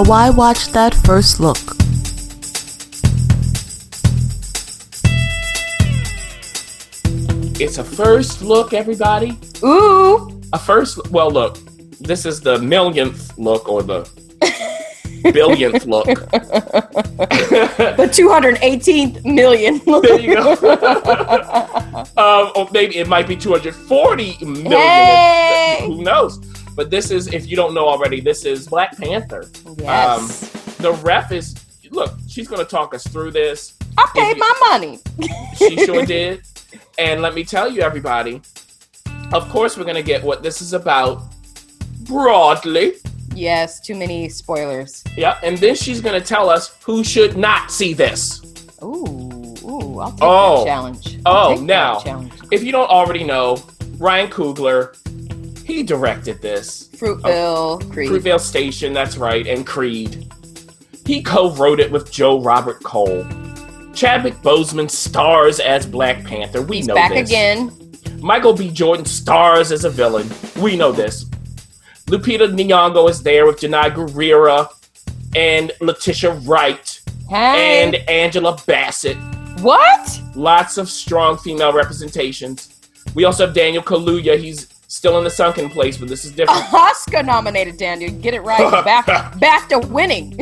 a Why Watch That First Look. It's a first look, everybody. Ooh. A first. Well, look, this is the millionth look or the billionth look. The 218th million. look. there you go. um, or maybe it might be 240 million. Hey! Who knows? But this is, if you don't know already, this is Black Panther. yes. Um, the ref is, look, she's going to talk us through this. I paid my money. She sure did. And let me tell you, everybody, of course, we're going to get what this is about broadly. Yes, too many spoilers. Yeah. And then she's going to tell us who should not see this. Ooh, ooh, I'll take Oh. that challenge. Oh, I'll that now. challenge. If you don't already know, Ryan Coogler, he directed this. Fruitville, oh, Creed. Fruitvale Station, that's right, and Creed. He co-wrote it with Joe Robert Cole. Chadwick Boseman stars as Black Panther. We He's know back this. again. Michael B. Jordan stars as a villain. We know this. Lupita Nyong'o is there with Danai Gurira and Letitia Wright Hey. and Angela Bassett. what? Lots of strong female representations. We also have Daniel Kaluuya. He's still in the sunken place, but this is different. Oscar nominated Daniel. Get it right. Back, back to winning.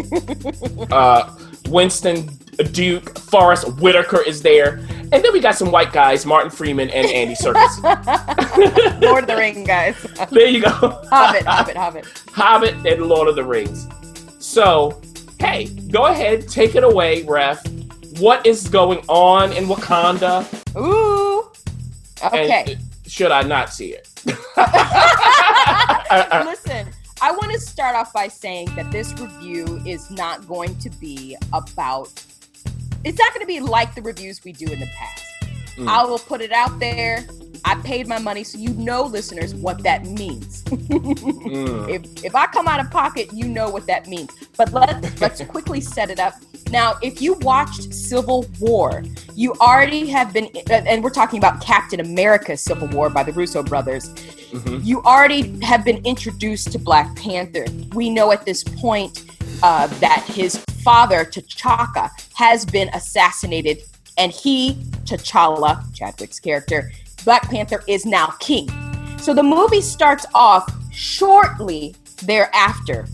uh, Winston Duke, Forest Whitaker is there, and then we got some white guys, Martin Freeman and Andy Serkis. Lord of the Rings guys. there you go, Hobbit, Hobbit, Hobbit. Hobbit and Lord of the Rings. So, hey, go ahead, take it away, Ref. What is going on in Wakanda? Ooh. Okay. And should I not see it? Listen, I want to start off by saying that this review is not going to be about. It's not going to be like the reviews we do in the past. Mm. I will put it out there. I paid my money, so you know, listeners, what that means. Mm. if if I come out of pocket, you know what that means. But let's let's quickly set it up. Now, if you watched Civil War, you already have been, and we're talking about Captain America: Civil War by the Russo brothers. Mhm. You already have been introduced to Black Panther. We know at this point uh, that his father, T'Chaka, has been assassinated, and he, T'Challa, Chadwick's character, Black Panther, is now king. So the movie starts off shortly thereafter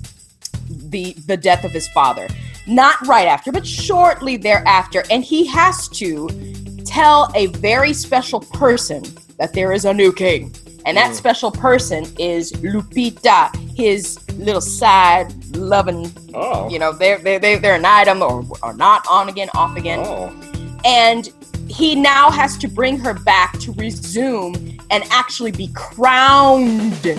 the the death of his father. Not right after, but shortly thereafter, and he has to tell a very special person that there is a new king. And that Mm. special person is Lupita, his little side loving, Oh. you know, they're, they're, they're, an item or, or not on again, off again Oh. and he now has to bring her back to resume and actually be crowned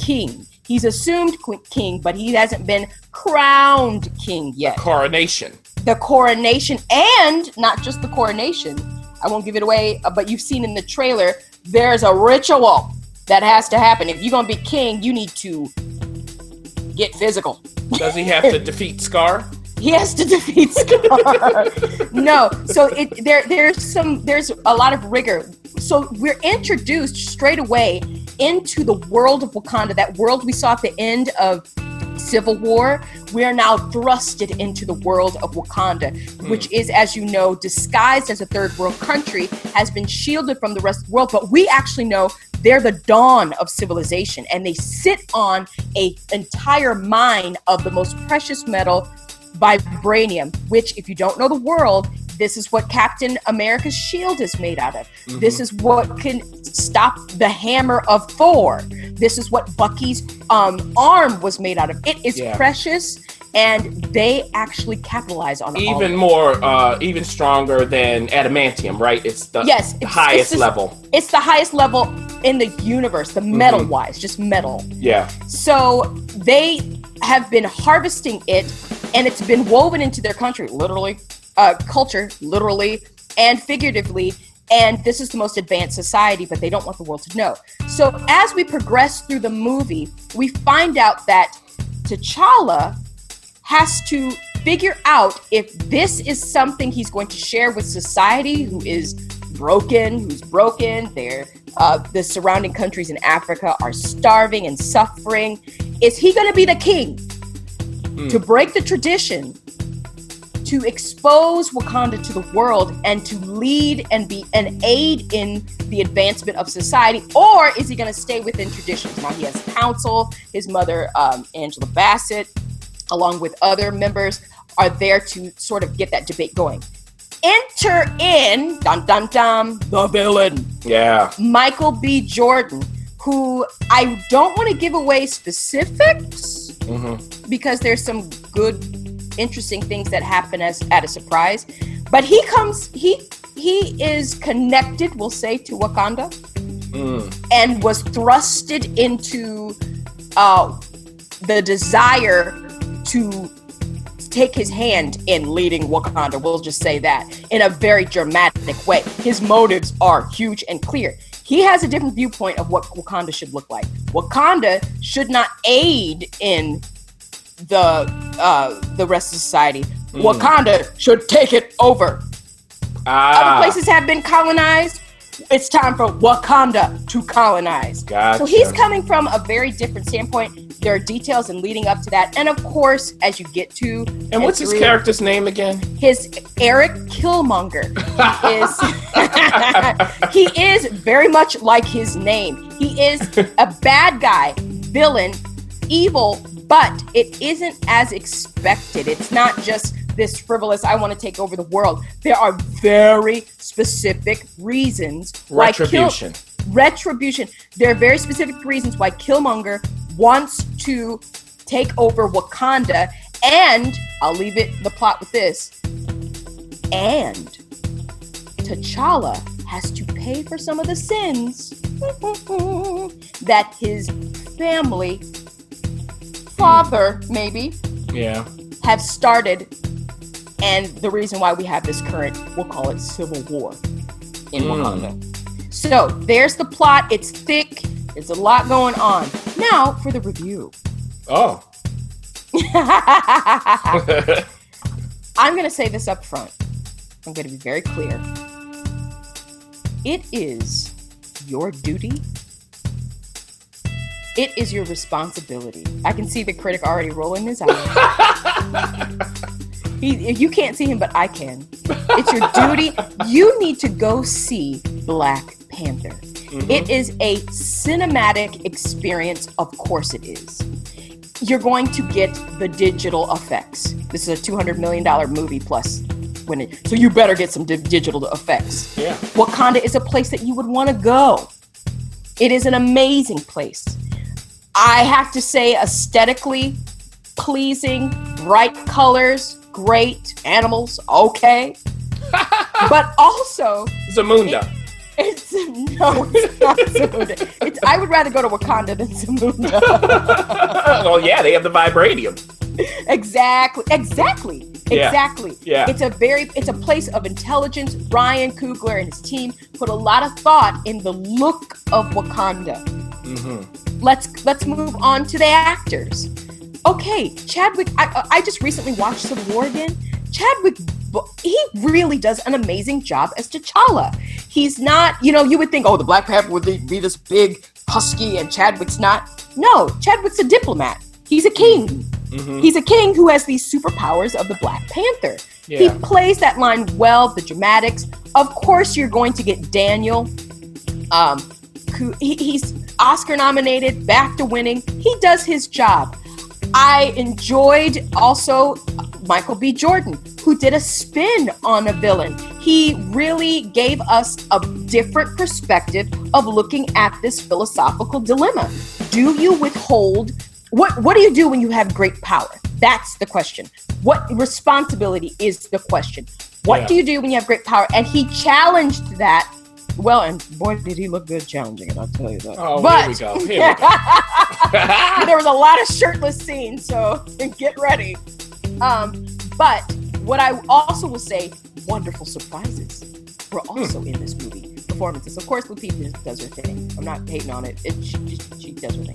king. He's assumed king, but he hasn't been crowned king yet. The Coronation. The coronation, and not just the coronation. I won't give it away, uh, but you've seen in the trailer, there's a ritual that has to happen. If you're gonna be king, you need to get physical. Does he have to defeat Scar? He has to defeat Scar. no, so it there there's some there's a lot of rigor. So we're introduced straight away into the world of Wakanda, that world we saw at the end of Civil War. We are now thrusted into the world of Wakanda, hmm. which is, as you know, disguised as a third world country, has been shielded from the rest of the world. But we actually know they're the dawn of civilization, and they sit on a entire mine of the most precious metal vibranium, which, if you don't know the world, this is what Captain America's shield is made out of. This is what can stop the hammer of Thor. This is what Bucky's um, arm was made out of. It is Yeah. precious, and they actually capitalize on of even it. more, uh, even stronger than adamantium, right? It's the Yes, it's- highest it's this- level. It's the highest level in the universe, the metal wise, just metal. Yeah. So they have been harvesting it, and it's been woven into their country, literally, uh, culture, literally and figuratively. And this is the most advanced society, but they don't want the world to know. So as we progress through the movie, we find out that T'Challa has to figure out if this is something he's going to share with society who is broken, who's broken. They're, uh, the surrounding countries in Africa are starving and suffering. Is he going to be the king? to break the tradition, to expose Wakanda to the world, and to lead and be an aid in the advancement of society, or is he going to stay within traditions? Now he has counsel. His mother, um, Angela Bassett, along with other members, are there to sort of get that debate going. Enter in, dun dun dun, the villain. Yeah. Michael B. Jordan, who I don't want to give away specifics Mm-hmm. because there's some good, interesting things that happen as at a surprise. But he comes, he he is connected, we'll say, to Wakanda Mm. and was thrusted into uh, the desire to take his hand in leading Wakanda. We'll just say that in a very dramatic way. His motives are huge and clear. He has a different viewpoint of what Wakanda should look like. Wakanda should not aid in the uh, the rest of society. Wakanda should take it over. Ah. Other places have been colonized. It's time for Wakanda to colonize. Gotcha. So he's coming from a very different standpoint. There are details and leading up to that, and of course, as you get to And what's his character's name again? His Eric Killmonger is he is very much like his name. He is a bad guy, villain, evil, but it isn't as expected. It's not just this frivolous I want to take over the world. There are very specific reasons why Kill- Retribution. retribution. There are very specific reasons why Killmonger wants to take over Wakanda, and I'll leave it the plot with this. And T'Challa has to pay for some of the sins that his family, father maybe, Yeah. have started, and the reason why we have this current, we'll call it civil war in Mm. Wakanda. So there's the plot. It's thick. There's a lot going on. Now for the review. Oh. I'm going to say this up front. I'm going to be very clear. It is your duty. It is your responsibility. I can see the critic already rolling his eyes. he, you can't see him, but I can. It's your duty. You need to go see Black Panther. Mm-hmm. It is a cinematic experience. Of course, it is. You're going to get the digital effects. This is a $200 million movie plus when it, so you better get some di- digital effects. Yeah. Wakanda is a place that you would want to go. It is an amazing place. I have to say, aesthetically pleasing, bright colors, great animals, okay. but also, Zamunda. it's no, it's not Zamunda. It's, I would rather go to Wakanda than Zamunda. oh yeah, they have the vibranium. exactly, exactly, Yeah. exactly. Yeah. It's a very, it's a place of intelligence. Ryan Coogler and his team put a lot of thought in the look of Wakanda. Mm-hmm. let's let's move on to the actors. Okay, Chadwick. I I just recently watched Civil War again. Chadwick, he really does an amazing job as T'Challa. He's not, you know, you would think, oh, the Black Panther would be this big husky, and Chadwick's not. No, Chadwick's a diplomat. He's a king. Mm-hmm. He's a king who has these superpowers of the Black Panther. He plays that line well, the dramatics. Of course, you're going to get Daniel. Um, who he, he's Oscar nominated, back to winning. He does his job. I enjoyed also Michael B. Jordan, who did a spin on a villain. He really gave us a different perspective of looking at this philosophical dilemma. Do you withhold what what do you do when you have great power? That's the question. What responsibility is the question? What Yeah. do you do when you have great power? And he challenged that. Well, and boy, did he look good challenging it, I'll tell you that. Oh, but here we go. Here we go. there was a lot of shirtless scenes, so get ready. Um, but what I also will say, wonderful surprises were also in this movie. Performances, of course, Lupita does her thing. I'm not hating on it. it she, she, she does her thing.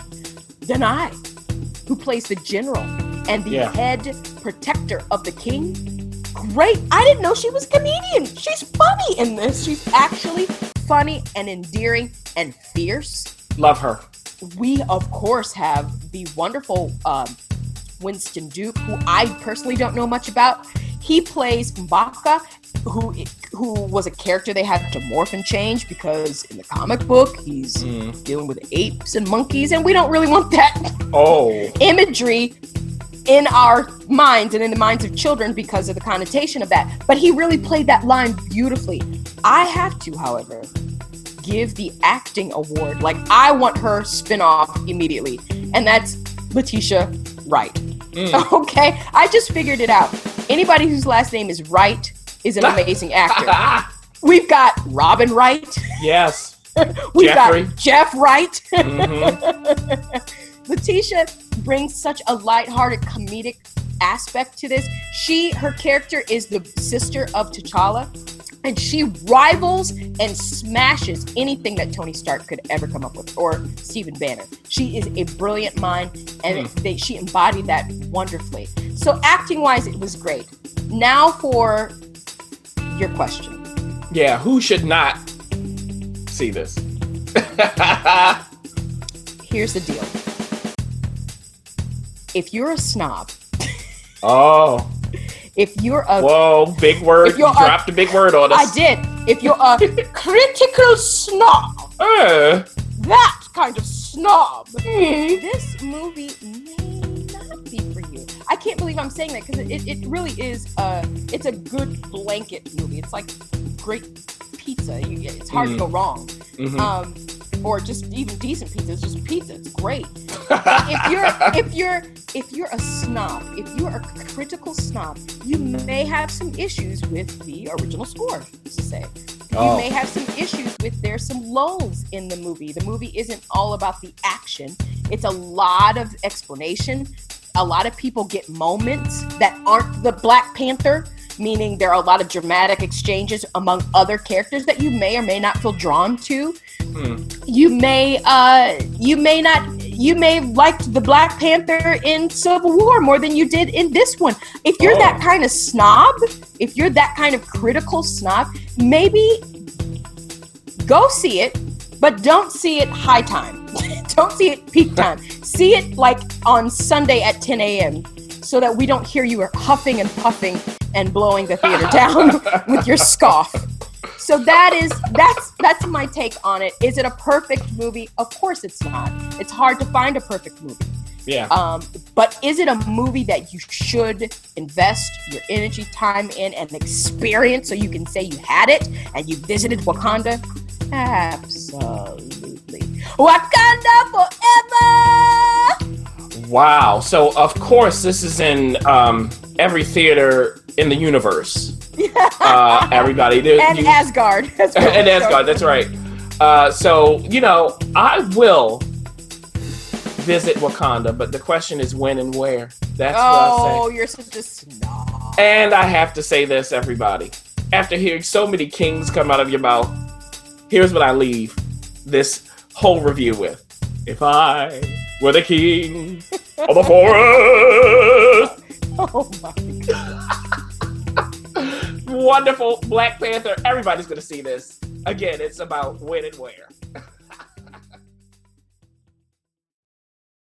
Danai, who plays the general and the Yeah. head protector of the king. Great. I didn't know she was comedian. She's funny in this. She's actually funny and endearing and fierce Love her. we of course have the wonderful um, Winston Duke, who I personally don't know much about. He plays M'Baku, who who was a character they had to morph and change because in the comic book he's Mm. dealing with apes and monkeys, and we don't really want that Oh. imagery in our minds and in the minds of children because of the connotation of that. But he really played that line beautifully. I have to, however, give the acting award. Like I want her spin-off immediately. And that's Letitia Wright. Mm. Okay? I just figured it out. Anybody whose last name is Wright is an amazing actor. We've got Robin Wright. yes. We've Jeffrey. got Jeff Wright. Mhm. Letitia brings such a lighthearted comedic aspect to this. She, her character is the sister of T'Challa, and she rivals and smashes anything that Tony Stark could ever come up with, or Stephen Banner. She is a brilliant mind, and hmm. they, she embodied that wonderfully. So, acting wise, it was great. Now for your question. Yeah, who should not see this? Here's the deal. If you're a snob, oh, if you're a whoa, big word. If You you're a- dropped a big word on us. I did. If you're a critical snob, Uh, that kind of snob, this movie may not be for you. I can't believe I'm saying that because it, it really is. A, it's a good blanket movie. It's like great pizza. You, it's hard to Mm. go wrong. mhm. Um, or just even decent pizza. It's just pizza. It's great. If you're if you're if you're a snob, if you're a critical snob, you may have some issues with the original score. To say, you Oh. may have some issues with there's some lulls in the movie. The movie isn't all about the action. It's a lot of explanation. A lot of people get moments that aren't the Black Panther. Meaning there are a lot of dramatic exchanges among other characters that you may or may not feel drawn to Hmm. you may uh you may not you may have liked the black panther in civil war more than you did in this one if you're that Oh. kind of snob if you're that kind of critical snob maybe go see it but don't see it high time don't see it peak time see it like on sunday at 10 a.m so that we don't hear you are huffing and puffing and blowing the theater down with your scoff so that is that's that's my take on it. Is it a perfect movie? Of course it's not. It's hard to find a perfect movie. yeah. Um, but is it a movie that you should invest your energy, time in, and experience so you can say you had it and you visited Wakanda? Absolutely. Wakanda forever! Wow. So of course this is in um, every theater in the universe. Uh, everybody. There- And you- Asgard. and Asgard. That's right. Uh, so you know, I will visit Wakanda, but the question is when and where. That's what I Oh, you're such a snob. And I have to say this, everybody. After hearing so many kings come out of your mouth, here's what I leave this whole review with. If I were the king of the forest, Oh my god. Wonderful Black Panther. Everybody's gonna see this. Again, it's about when and where.